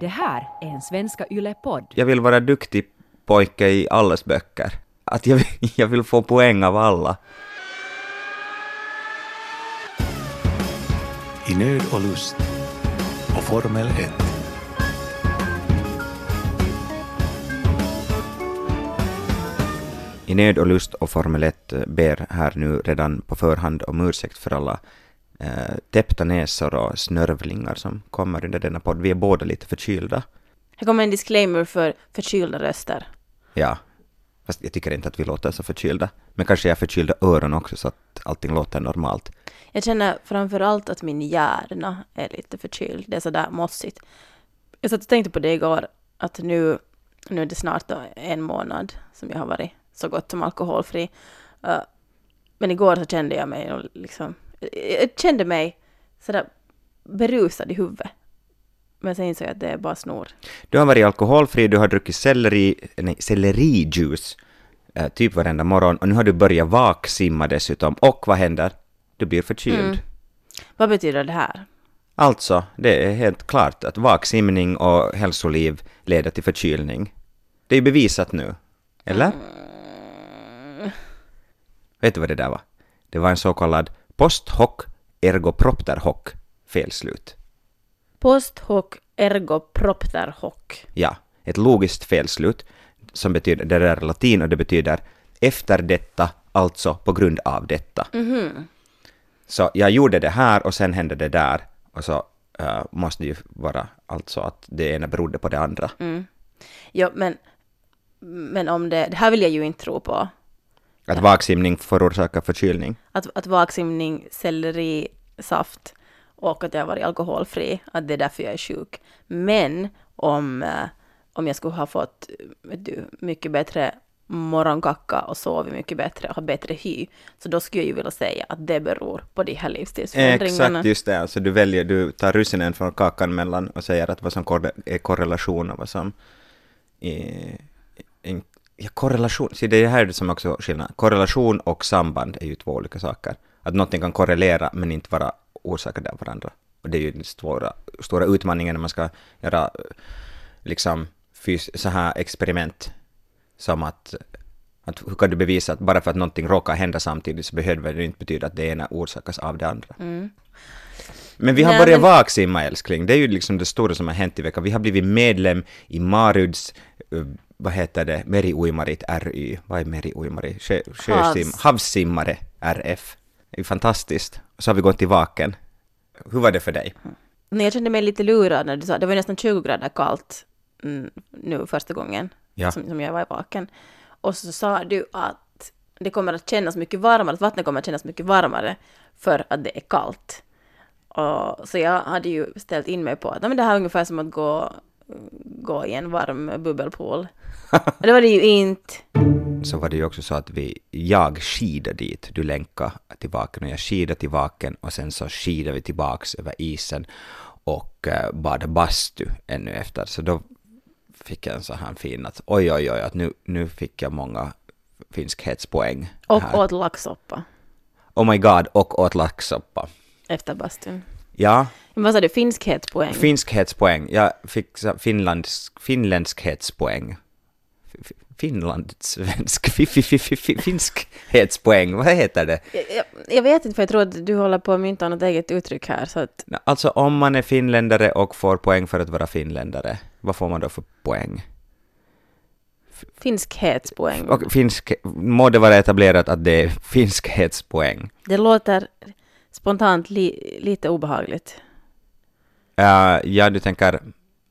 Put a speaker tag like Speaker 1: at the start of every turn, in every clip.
Speaker 1: Det här är en Svenska Yle-podd.
Speaker 2: Jag vill vara duktig pojke i allas böcker. Att jag, vill- jag vill få poäng av alla.
Speaker 3: I nöd och lust och Formel 1.
Speaker 2: I nöd och lust och Formel 1 ber här nu redan på förhand om ursäkt för alla eh, täppta näsor och snörvlingar som kommer under denna podd. Vi är båda lite förkylda.
Speaker 4: Här kommer en disclaimer för förkylda röster.
Speaker 2: Ja, fast jag tycker inte att vi låter så förkylda. Men kanske jag förkylda öron också så att allting låter normalt.
Speaker 4: Jag känner framför allt att min hjärna är lite förkyld. Det är sådär mossigt. Jag satt och tänkte på det igår, att nu, nu är det snart en månad som jag har varit så gott som alkoholfri. Uh, men igår så kände jag mig liksom, jag kände mig sådär berusad i huvudet. Men sen insåg jag att det är bara snor.
Speaker 2: Du har varit alkoholfri, du har druckit selleri, nej, sellerijuice eh, typ varenda morgon och nu har du börjat vaksimma dessutom. Och vad händer? Du blir förkyld.
Speaker 4: Mm. Vad betyder det här?
Speaker 2: Alltså, det är helt klart att vaksimning och hälsoliv leder till förkylning. Det är ju bevisat nu. Eller? Vet du vad det där var? Det var en så kallad post hoc ergo propter hoc felslut.
Speaker 4: Post hoc ergo propter hoc.
Speaker 2: Ja, ett logiskt felslut som betyder, det är latin och det betyder efter detta, alltså på grund av detta. Så jag gjorde det här och sen hände det där och så eh, måste det ju vara alltså att det ena berodde på det andra.
Speaker 4: Ja, men, men om det, det här vill jag ju inte tro på.
Speaker 2: Att vaksimning förorsakar förkylning.
Speaker 4: Att, att vaksimning, sellerisaft och att jag har varit alkoholfri, att det är därför jag är sjuk. Men om, eh, om jag skulle ha fått du, mycket bättre morgonkacka och sovit mycket bättre och ha bättre hy, så då skulle jag ju vilja säga att det beror på de här livsstilsförändringarna.
Speaker 2: Exakt just det, alltså du väljer, du tar russinen från kakan mellan och säger att vad som är korrelation och vad som är... Ja, korrelation, så det är här som också är skillnad. Korrelation och samband är ju två olika saker. Att någonting kan korrelera men inte vara orsakade av varandra. Och det är ju den stora, stora utmaningen när man ska göra eh, liksom fys- så här experiment som att, att hur kan du bevisa att bara för att någonting råkar hända samtidigt så behöver det inte betyda att det ena orsakas av det andra. Men vi har
Speaker 4: Nej,
Speaker 2: börjat
Speaker 4: men-
Speaker 2: vaksimma älskling, det är ju liksom det stora som har hänt i veckan. Vi har blivit medlem i Maryds, eh, vad heter det, Meriuimarit RY, vad är Meriuimarit? Sjö, sjösim,
Speaker 4: Havs.
Speaker 2: havssimmare RF. Det är fantastiskt. Och så har vi gått till vaken. Hur var det för dig?
Speaker 4: Nej, jag kände mig lite lurad när du sa, det var nästan 20 grader kallt mm, nu första gången
Speaker 2: Ja.
Speaker 4: som, som jag var vaken. Och så sa du att det kommer att kännas mycket varmare, att vattnet kommer att kännas mycket varmare för att det är kallt. Och, så jag hade ju ställt in mig på att "Nej, men det här är ungefär som att gå, gå i en varm bubbelpool. Det var det ju inte.
Speaker 2: så var det ju också så att vi, jag skidade dit, du länkade till Vaken och jag skidade till Vaken och sen så skidade vi tillbaks över isen och eh, badade bastu ännu efter. Så då fick jag en så här fin att oj oj oj, att nu, nu fick jag många finskhetspoäng.
Speaker 4: Och
Speaker 2: här.
Speaker 4: åt laxsoppa
Speaker 2: Oh my god, och åt laxsoppa.
Speaker 4: efter bastun.
Speaker 2: Ja,
Speaker 4: Men vad sa du, finskhetspoäng?
Speaker 2: finskhetspoäng. Jag fick finlands, finländskhetspoäng. F- Finlandssvensk, fi- fi- fi- fi- fi- finskhetspoäng, vad heter det?
Speaker 4: Jag, jag, jag vet inte, för jag tror att du håller på att mynta något eget uttryck här, så att
Speaker 2: Alltså om man är finländare och får poäng för att vara finländare, vad får man då för poäng?
Speaker 4: finskhetspoäng.
Speaker 2: Och finsk, må det vara etablerat att det är finskhetspoäng.
Speaker 4: Det låter spontant li, lite obehagligt.
Speaker 2: Uh, ja, du tänker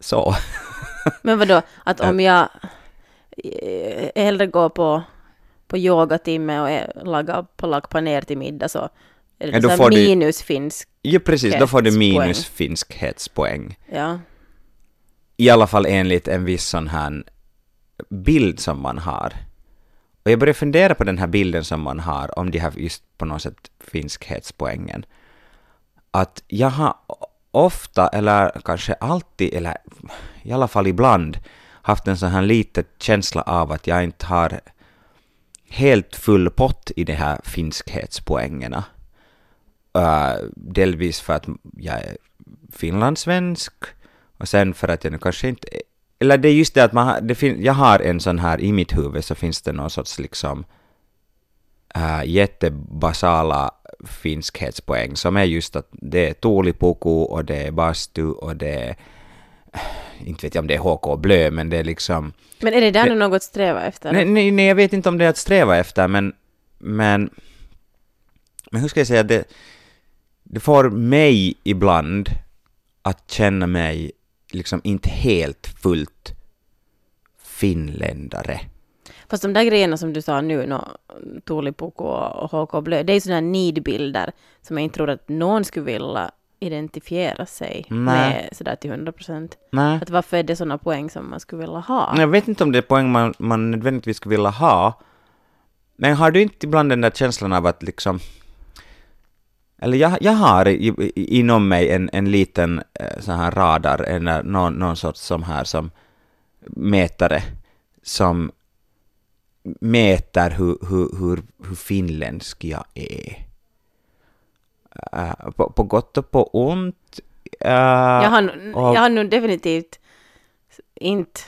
Speaker 2: så.
Speaker 4: Men vadå, att om jag eh, hellre går på, på yogatimme och lagar polak paner till middag så är det
Speaker 2: Ja, då
Speaker 4: här minus finsk.
Speaker 2: Ja, precis, då får du minus finskhetspoäng.
Speaker 4: Ja.
Speaker 2: I alla fall enligt en viss sån här bild som man har. Och jag börjar fundera på den här bilden som man har, om de har just på något sätt finskhetspoängen. Att jag har ofta, eller kanske alltid, eller i alla fall ibland, haft en sån här liten känsla av att jag inte har helt full pott i de här finskhetspoängerna. Uh, äh, delvis för att jag är finlandssvensk Och sen för att jag nu kanske inte... Eller det är just det att man har, det fin, jag har en sån här, i mitt huvud så finns det någon sorts liksom uh, jättebasala finskhetspoäng som är just att det är tuulipuku och det är bastu och det är inte vet jag om det är HK Blö, men det är liksom...
Speaker 4: Men är det där
Speaker 2: Det-
Speaker 4: något att sträva efter?
Speaker 2: Nej, nej, nej, jag vet inte om det är att sträva efter, men... Men, men hur ska jag säga, det, det får mig ibland att känna mig liksom inte helt fullt finländare.
Speaker 4: Fast de där grejerna som du sa nu, no, Tuulipuku och HK Blö, det är sådana nidbilder som jag inte tror att någon skulle vilja identifiera sig
Speaker 2: Nej.
Speaker 4: med sådär till 100 procent. Att varför är det sådana poäng som man skulle vilja ha?
Speaker 2: Jag vet inte om det är poäng man, man nödvändigtvis skulle vilja ha, men har du inte ibland den där känslan av att liksom... Eller jag, jag har i, i, inom mig en, en liten eh, sån här radar, eller någon, någon sorts som här som mätare, som mäter hur, hur, hur, hur finländsk jag är. Eh, på, på gott och på ont. eh,
Speaker 4: jag, har,
Speaker 2: och-
Speaker 4: jag har nu definitivt inte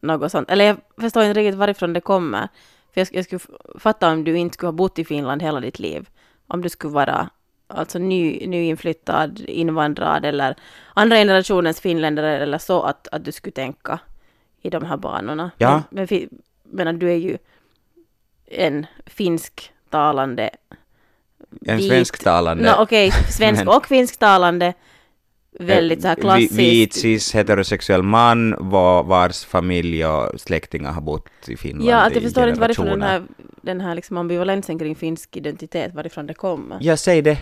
Speaker 4: något sånt. Eller jag förstår inte riktigt varifrån det kommer. För jag, jag skulle fatta om du inte skulle ha bott i Finland hela ditt liv. Om du skulle vara alltså ny, nyinflyttad, invandrad eller andra generationens finländare eller så att, att du skulle tänka i de här banorna.
Speaker 2: Ja.
Speaker 4: Men, men, men du är ju en finsktalande
Speaker 2: en
Speaker 4: vit-
Speaker 2: svensktalande...
Speaker 4: No, Okej, svensk
Speaker 2: Men-
Speaker 4: och finsktalande. Väldigt så här
Speaker 2: Eh,
Speaker 4: klassiskt.
Speaker 2: Vit, cis, heterosexuell man var, vars familj och släktingar har bott i Finland
Speaker 4: Ja, att jag förstår inte varifrån den här, den här liksom ambivalensen kring finsk identitet, varifrån det kommer.
Speaker 2: Jag säger det.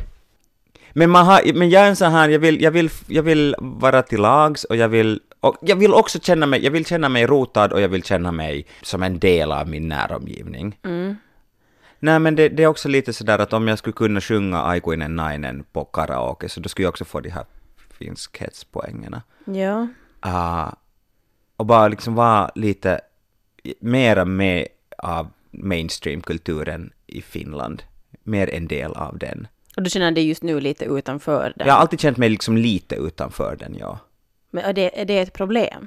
Speaker 2: Men, man har, men jag är en sån här, jag vill, jag, vill, jag vill vara till lags och jag vill, och jag vill också känna mig, jag vill känna mig rotad och jag vill känna mig som en del av min näromgivning.
Speaker 4: Mm.
Speaker 2: Nej men det, det är också lite sådär att om jag skulle kunna sjunga Aikuinen nainen på karaoke så då skulle jag också få de här finskhetspoängerna.
Speaker 4: Ja.
Speaker 2: Ah, och bara liksom vara lite mera med av mainstreamkulturen i Finland. Mer en del av den.
Speaker 4: Och du känner dig just nu lite utanför den.
Speaker 2: Jag har alltid känt mig liksom lite utanför den, ja.
Speaker 4: Men är det, är det ett problem?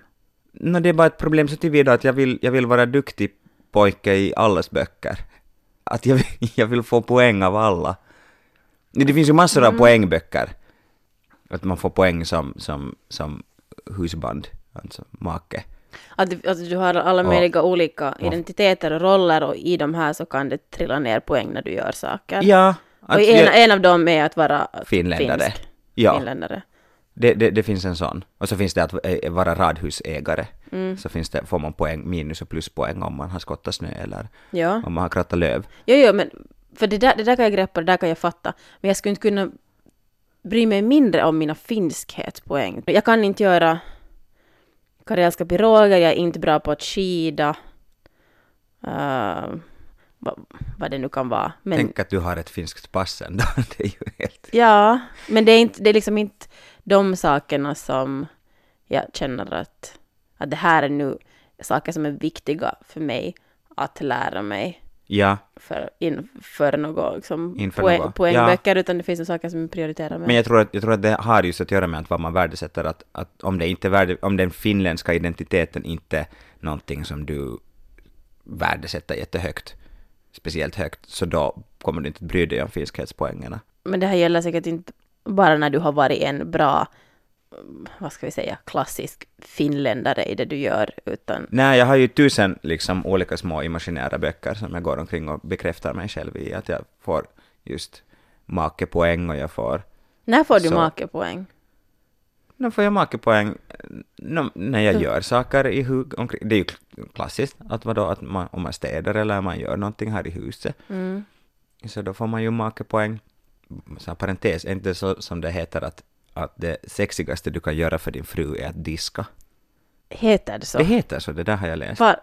Speaker 2: No, det är bara ett problem så tillvida att jag vill, jag vill vara duktig pojke i allas böcker. Att jag, jag vill få poäng av alla. Det finns ju massor av poängböcker. Att man får poäng som, som, som husband, alltså make.
Speaker 4: Att, att du har alla möjliga olika identiteter och roller och i de här så kan det trilla ner poäng när du gör saker.
Speaker 2: Ja,
Speaker 4: och en,
Speaker 2: jag,
Speaker 4: en av dem är att vara
Speaker 2: finländare.
Speaker 4: finsk.
Speaker 2: Ja,
Speaker 4: Finländare.
Speaker 2: Det, det, det finns en sån. Och så finns det att eh, vara radhusägare.
Speaker 4: Mm.
Speaker 2: Så finns det, får man poäng, minus och pluspoäng om man har skottat snö eller
Speaker 4: Ja.
Speaker 2: om man har krattat löv.
Speaker 4: Jo, jo, men för det där, det där kan jag greppa, det där kan jag fatta. Men jag skulle inte kunna bry mig mindre om mina finskhetspoäng. Jag kan inte göra karelska piroger, jag är inte bra på att skida. Uh, vad, vad det nu kan vara. Men,
Speaker 2: Tänk att du har ett finskt pass ändå. Det är ju helt...
Speaker 4: Ja, men det är, inte, det är liksom inte de sakerna som jag känner att, att det här är nu saker som är viktiga för mig att lära mig
Speaker 2: Ja,
Speaker 4: för, inför något liksom,
Speaker 2: Inför
Speaker 4: poäng,
Speaker 2: något.
Speaker 4: poängböcker, utan det finns ju saker som jag prioriterar med.
Speaker 2: men jag tror, att, jag tror att det har just att göra med att vad man värdesätter, att, att om, det inte är värde, om den finländska identiteten inte är någonting som du värdesätter jättehögt, speciellt högt, så då kommer du inte bry dig om finskhetspoängerna.
Speaker 4: Men det här gäller säkert inte bara när du har varit en bra, vad ska vi säga, klassisk finländare i det du gör, utan
Speaker 2: Nej, jag har ju tusen liksom olika små imaginära böcker som jag går omkring och bekräftar mig själv i, att jag får just makepoäng och jag får
Speaker 4: när får du
Speaker 2: Så.
Speaker 4: makepoäng?
Speaker 2: Då får jag makepoäng no, när jag gör saker i hu- omkring. Det är ju kl- klassiskt att, vadå, att man, om man städar eller man gör någonting här i huset.
Speaker 4: Mm.
Speaker 2: Så då får man ju makepoäng. Så här parentes, är inte så som det heter att, att det sexigaste du kan göra för din fru är att diska.
Speaker 4: Heter det så?
Speaker 2: Det heter så, det där har jag läst.
Speaker 4: Var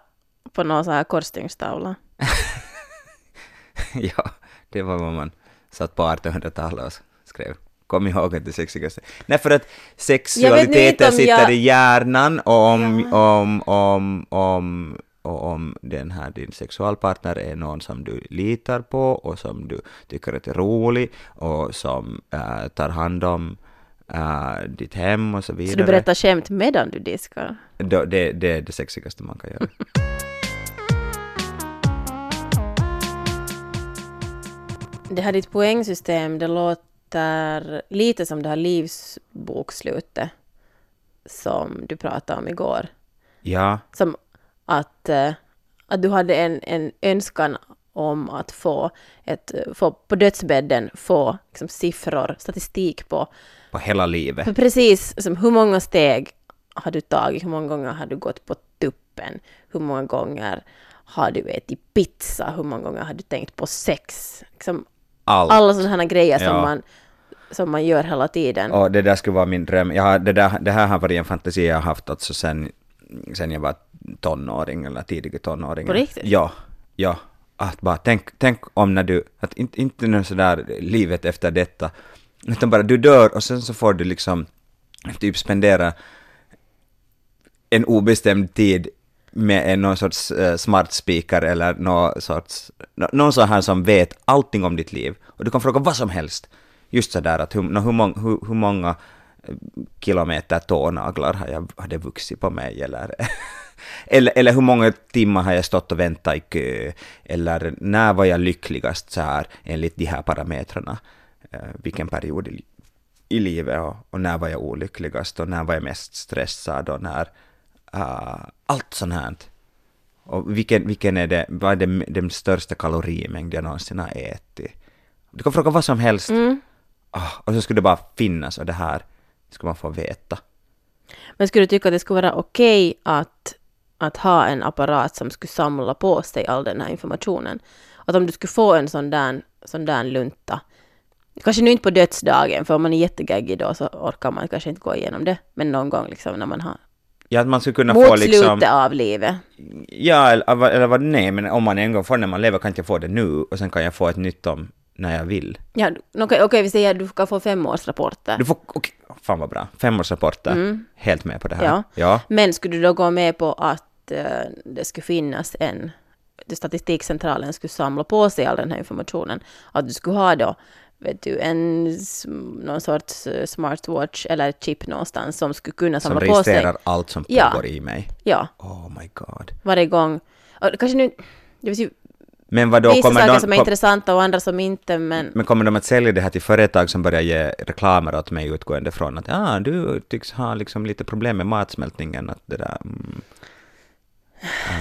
Speaker 4: på någon så här korsstygstavla?
Speaker 2: ja, det var vad man satt på 1800-talet och skrev. Kom ihåg att det sexigaste. Nej, för att sexualiteten
Speaker 4: om
Speaker 2: sitter
Speaker 4: jag-
Speaker 2: i hjärnan och om, om, om, om, och om den här din sexualpartner är någon som du litar på och som du tycker är rolig och som äh, tar hand om äh, ditt hem och så vidare.
Speaker 4: Så du berättar skämt medan du diskar?
Speaker 2: Då, det, det är det sexigaste man kan göra.
Speaker 4: Det här ditt poängsystem, det låter lite som det här livsbokslutet som du pratade om igår.
Speaker 2: Ja,
Speaker 4: Som att, eh, att du hade en, en önskan om att få, ett, få på dödsbädden få liksom, siffror, statistik på
Speaker 2: på hela livet.
Speaker 4: precis som hur många steg har du tagit, hur många gånger har du gått på tuppen, hur många gånger har du ätit pizza, hur många gånger har du tänkt på sex. Liksom,
Speaker 2: Allt.
Speaker 4: alla sådana grejer som,
Speaker 2: Ja.
Speaker 4: man, som man gör hela tiden.
Speaker 2: Och det där skulle vara min dröm. Jag har, det, där, det här har varit en fantasi jag har haft alltså sen, sen jag var tonåring eller tidig tonåring.
Speaker 4: På riktigt?
Speaker 2: Ja, ja. Att bara tänk, tänk om när du, att inte, inte någon sådär livet efter detta, utan bara du dör och sen så får du liksom typ spendera en obestämd tid med någon sorts uh, smart speaker eller någon sorts, nå- någon sån här som vet allting om ditt liv. Och du kan fråga vad som helst. Just sådär att hur, nå, hur, mång, hur, hur många eh, kilometer tånaglar har, jag, har det vuxit på mig eller, eller, eller hur många timmar har jag stått och väntat i kö eller när var jag lyckligast så här enligt de här parametrarna. Eh, vilken period i, i livet och, och när var jag olyckligast och när var jag mest stressad och när uh, allt sånt här. Och vilken, vilken är det, vad är det, den största kalorimängd jag någonsin har ätit? Du kan fråga vad som helst
Speaker 4: Mm.
Speaker 2: ah, och så skulle det bara finnas och det här ska man få veta.
Speaker 4: Men skulle du tycka att det skulle vara okej att, att ha en apparat som skulle samla på sig all den här informationen? Att om du skulle få en sån där, sån där lunta, kanske nu inte på dödsdagen, för om man är jättegaggig då så orkar man kanske inte gå igenom det, men någon gång liksom när man har
Speaker 2: Ja, att man skulle kunna
Speaker 4: mot
Speaker 2: få liksom...
Speaker 4: slutet av livet.
Speaker 2: Ja, eller, eller vad, nej, men om man en gång får när man lever kan jag få det nu och sen kan jag få ett nytt om när jag vill.
Speaker 4: Ja, okej, okej, vi säger att du kan få femårsrapporter.
Speaker 2: Du får, okej, fan vad bra, femårsrapporter, helt med på det här.
Speaker 4: Mm. Ja.
Speaker 2: ja.
Speaker 4: Men skulle du då gå med på att eh, det skulle finnas en, statistikcentralen skulle samla på sig all den här informationen, att du skulle ha då, vet du, en, någon sorts eh, smartwatch eller chip någonstans som skulle kunna
Speaker 2: Som
Speaker 4: samla på sig,
Speaker 2: registrerar allt som
Speaker 4: Ja.
Speaker 2: pågår i mig.
Speaker 4: ja,
Speaker 2: Oh my god.
Speaker 4: varje gång. Och kanske nu, det finns ju
Speaker 2: Men vad då
Speaker 4: vissa
Speaker 2: kommer
Speaker 4: saker
Speaker 2: de,
Speaker 4: som är
Speaker 2: kom,
Speaker 4: intressanta och andra som inte, men
Speaker 2: men kommer de att sälja det här till företag som börjar ge reklamer åt mig utgående från att ah, du tycks ha liksom lite problem med matsmältningen, att det där... Mm,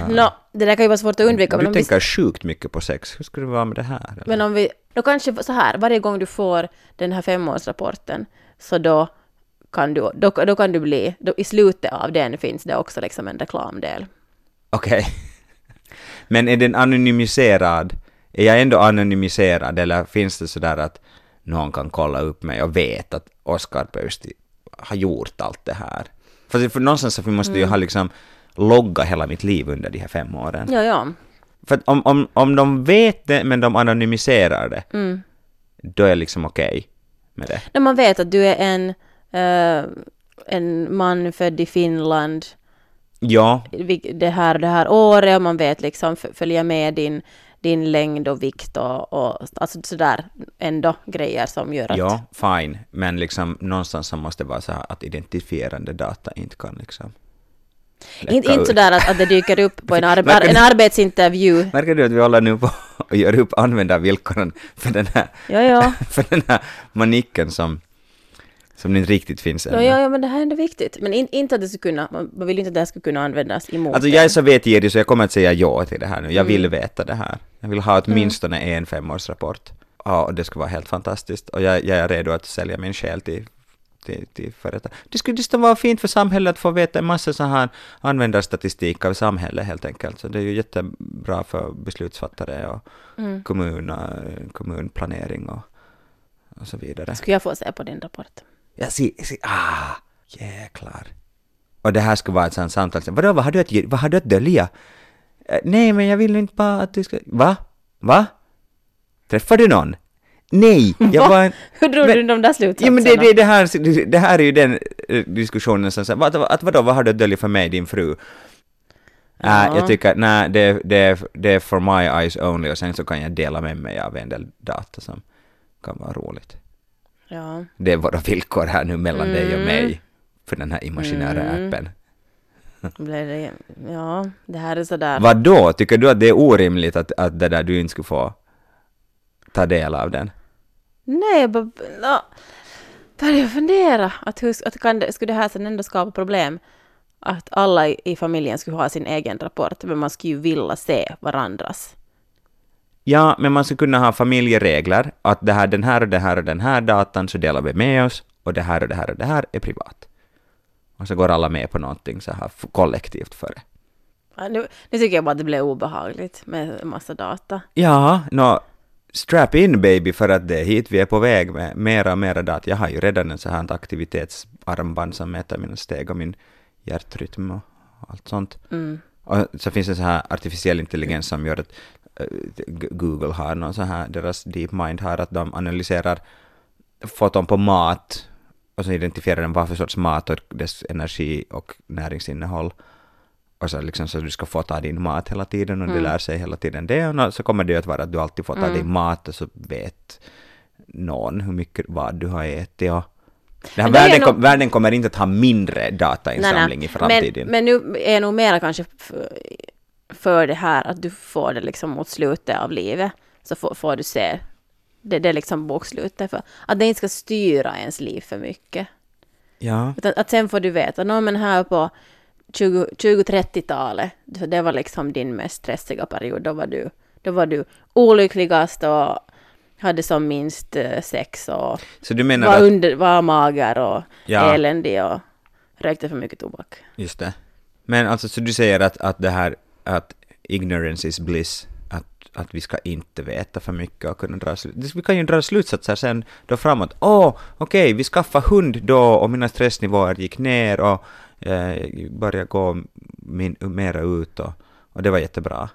Speaker 4: nå, det där kan ju vara svårt att undvika. men
Speaker 2: du
Speaker 4: vi
Speaker 2: tänker sjukt mycket på sex, hur skulle det vara med det här? eller?
Speaker 4: Men om vi, då kanske så här, varje gång du får den här femårsrapporten, så då kan du, då, då kan du bli, då, i slutet av den finns det också liksom en reklamdel.
Speaker 2: Okej. Men är den anonymiserad? Är jag ändå anonymiserad eller finns det sådär att någon kan kolla upp mig och vet att Oscar Pöysti har gjort allt det här? För, för någonstans så måste
Speaker 4: Mm.
Speaker 2: jag ha liksom logga hela mitt liv under de här fem åren.
Speaker 4: Ja, ja.
Speaker 2: För om, om, om de vet det men de anonymiserar det,
Speaker 4: Mm.
Speaker 2: då är jag liksom okej med det.
Speaker 4: När man vet att du är en, eh, en man född i Finland,
Speaker 2: Ja,
Speaker 4: det här det här året, och man vet liksom följa med din, din längd och vikt och, och alltså sådär ändå grejer som gör att...
Speaker 2: ja, fine. Men liksom någonstans så måste det vara så här att identifierande data inte kan liksom
Speaker 4: Inte, inte sådär att, att det dyker upp på en, arbe-
Speaker 2: Märker
Speaker 4: en
Speaker 2: du-
Speaker 4: arbetsintervju.
Speaker 2: Märker du att vi håller nu på och gör upp användarvillkoren för den här,
Speaker 4: Ja, ja.
Speaker 2: för den här manicken som, som inte riktigt finns ännu?
Speaker 4: Ja, ja, men det här är ändå viktigt. Men in, inte att det skulle kunna, man vill inte att det här skulle kunna användas emot
Speaker 2: Alltså jag är så vetgirig så jag kommer att säga ja till det här nu. Jag vill
Speaker 4: Mm.
Speaker 2: veta det här. Jag vill ha åtminstone en femårsrapport. Ja, och det skulle vara helt fantastiskt. Och jag, jag är redo att sälja min själ till, till, till företag. Det skulle just vara fint för samhället att få veta en massa så här användarstatistik av samhället helt enkelt. Så det är ju jättebra för beslutsfattare och
Speaker 4: Mm.
Speaker 2: kommun, kommunplanering och, och så vidare.
Speaker 4: Skulle jag få se på din rapport?
Speaker 2: Jag ser, jag ser, ah, jäklar. Och det här skulle vara ett sånt samtal. Vadå, vad har du att, vad har du att dölja? "Eh, nej, men jag vill inte bara att du ska... Va? Va? Träffar du någon? Nej, jag
Speaker 4: Va?
Speaker 2: var...
Speaker 4: Hur drog
Speaker 2: Men-
Speaker 4: du de där slutsatserna?
Speaker 2: Ja, men det, det, det, här, det här är ju den eh, diskussionen som säger, vad, att vadå, vad har du att dölja för mig, din fru? Äh,
Speaker 4: Ja.
Speaker 2: jag tycker, nej, det, det, det är for my eyes only och sen så kan jag dela med mig av en del data som kan vara roligt.
Speaker 4: Ja.
Speaker 2: Det är våra villkor här nu mellan dig och
Speaker 4: Mm.
Speaker 2: mig för den här imaginära
Speaker 4: Mm.
Speaker 2: appen.
Speaker 4: Det, ja, det här är sådär.
Speaker 2: Vad då? Tycker du att det är orimligt att, att det där du inte skulle få ta del av den?
Speaker 4: Nej, jag bara... No. Började jag fundera. Att hur, att kan det, skulle det här sen ändå skapa problem? Att alla i, i familjen skulle ha sin egen rapport, men man skulle ju vilja se varandras.
Speaker 2: Ja, men man skulle kunna ha familjeregler, att det här, den här och den här och den här datan så delar vi med oss och det här och det här och det här är privat. Och så går alla med på någonting så här kollektivt för det.
Speaker 4: Ja, Nu, nu tycker jag bara att det blev obehagligt med en massa data.
Speaker 2: Ja, nå, strap in baby för att det är hit vi är på väg med mera och mera data. Jag har ju redan en så här aktivitetsarmband som mäter mina steg och min hjärtrytm och allt sånt.
Speaker 4: Mm.
Speaker 2: Och så finns det så här artificiell intelligens som gör att eh, Google har någon så här, deras DeepMind har att de analyserar foton på mat och så identifierar den vad för sorts mat och dess energi och näringsinnehåll. Och så liksom så du ska fota din mat hela tiden och
Speaker 4: Mm.
Speaker 2: lär sig hela tiden det och så kommer det ju att vara att du alltid fotar
Speaker 4: Mm.
Speaker 2: din mat och så vet någon hur mycket vad du har ätit och den här världen,
Speaker 4: nog-
Speaker 2: kom, världen kommer inte att ha mindre datainsamling i framtiden.
Speaker 4: Men, men nu är nog mera kanske f- för det här att du får det liksom mot slutet av livet. Så får, får du se. Det, det är liksom bokslutet. För att det inte ska styra ens liv för mycket.
Speaker 2: ja.
Speaker 4: Utan att sen får du veta, nå men här på 20 20-30-talet, så det var liksom din mest stressiga period. Då var du, då var du olyckligast och hade som minst eh, sex och
Speaker 2: Så du menar
Speaker 4: var, under, var mager och
Speaker 2: Ja.
Speaker 4: eländig och rökte för mycket tobak.
Speaker 2: Just det. Men alltså, så du säger att, att det här, att ignorance is bliss, att, att vi ska inte veta för mycket och kunna dra. Vi kan ju dra slutsatser sen då framåt. Åh, okej, vi skaffade hund då och mina stressnivåer gick ner och eh, började gå min, mera ut och, och det var jättebra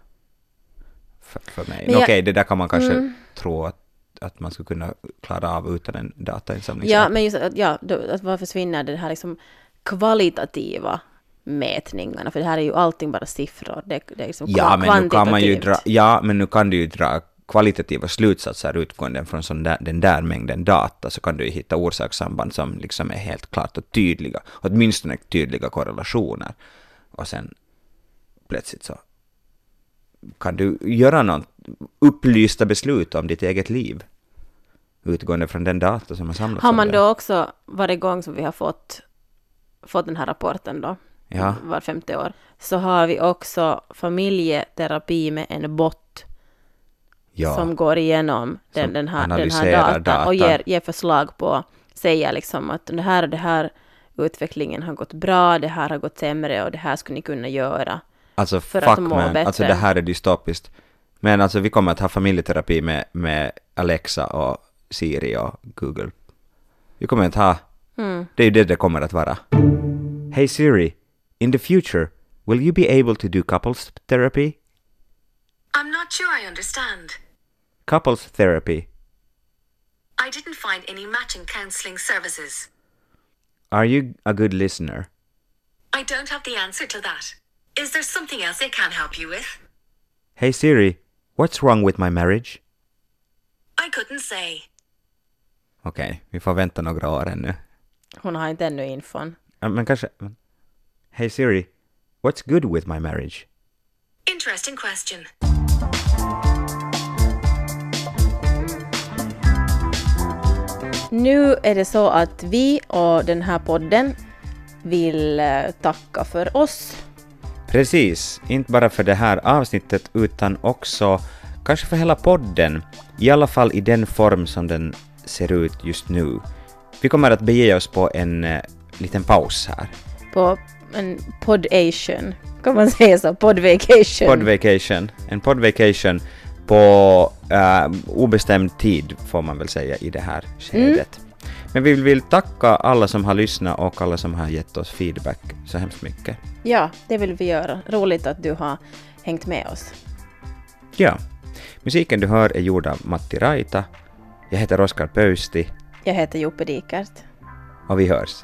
Speaker 2: för, för mig.
Speaker 4: Jag-
Speaker 2: Okej, det där kan man kanske
Speaker 4: Mm.
Speaker 2: tro att, att man skulle kunna klara av utan en datainsamling.
Speaker 4: Ja, men just att, ja, då, att vad försvinner det här liksom kvalitativa mätningarna? För det här är ju allting bara siffror. Det, det är liksom
Speaker 2: Ja, men nu kan man ju dra, ja, men nu kan du ju dra kvalitativa slutsatser utgående från sån där, den där mängden data, så kan du hitta orsakssamband som liksom är helt klart och tydliga, åtminstone tydliga korrelationer. Och sen plötsligt så kan du göra något upplysta beslut om ditt eget liv utgående från den data som har samlats
Speaker 4: Har man då också varje gång som vi har fått, fått den här rapporten då,
Speaker 2: Ja.
Speaker 4: var femte år, så har vi också familjeterapi med en bot
Speaker 2: Ja.
Speaker 4: som går igenom den, den, här, den här datan,
Speaker 2: datan.
Speaker 4: och ger, ger förslag på, säger liksom att det här och det här utvecklingen har gått bra, det här har gått sämre och det här skulle ni kunna göra.
Speaker 2: Alltså
Speaker 4: för
Speaker 2: fuck
Speaker 4: att må
Speaker 2: man,
Speaker 4: bättre.
Speaker 2: alltså det här är dystopiskt. Men alltså vi kommer att ha familjeterapi med, med Alexa och Siri och Google. Vi kommer att ha,
Speaker 4: Mm.
Speaker 2: det är ju det det kommer att vara. Hey Siri, in the future, will you be able to do couples therapy?
Speaker 5: I'm not sure I understand.
Speaker 2: Couples therapy.
Speaker 5: I didn't find any matching counselling services.
Speaker 2: Are you a good listener?
Speaker 5: I don't have the answer to that. Is there something else I can help you with?
Speaker 2: Hey Siri, what's wrong with my marriage?
Speaker 5: I couldn't say.
Speaker 2: Okej, vi får vänta några år ännu.
Speaker 4: Hon har inte ännu infon.
Speaker 2: Ja, Men kanske... Hey Siri, what's good with my marriage?
Speaker 5: Interesting question.
Speaker 4: Nu är det så att vi och den här podden vill eh, tacka för oss.
Speaker 2: Precis, inte bara för det här avsnittet utan också kanske för hela podden, i alla fall i den form som den ser ut just nu. Vi kommer att bege oss på en eh, liten paus här.
Speaker 4: på en podation. Kan man säga så? Podvacation.
Speaker 2: Podvacation, en podvacation på eh, obestämd tid får man väl säga i det här skedet. Men vi vill tacka alla som har lyssnat och alla som har gett oss feedback så hemskt mycket.
Speaker 4: Ja, det vill vi göra. Roligt att du har hängt med oss.
Speaker 2: Ja, musiken du hör är gjord av Matti Raita. Jag heter Oskar Pöysti
Speaker 4: Jag heter Joppe Dikert.
Speaker 2: och vi hörs.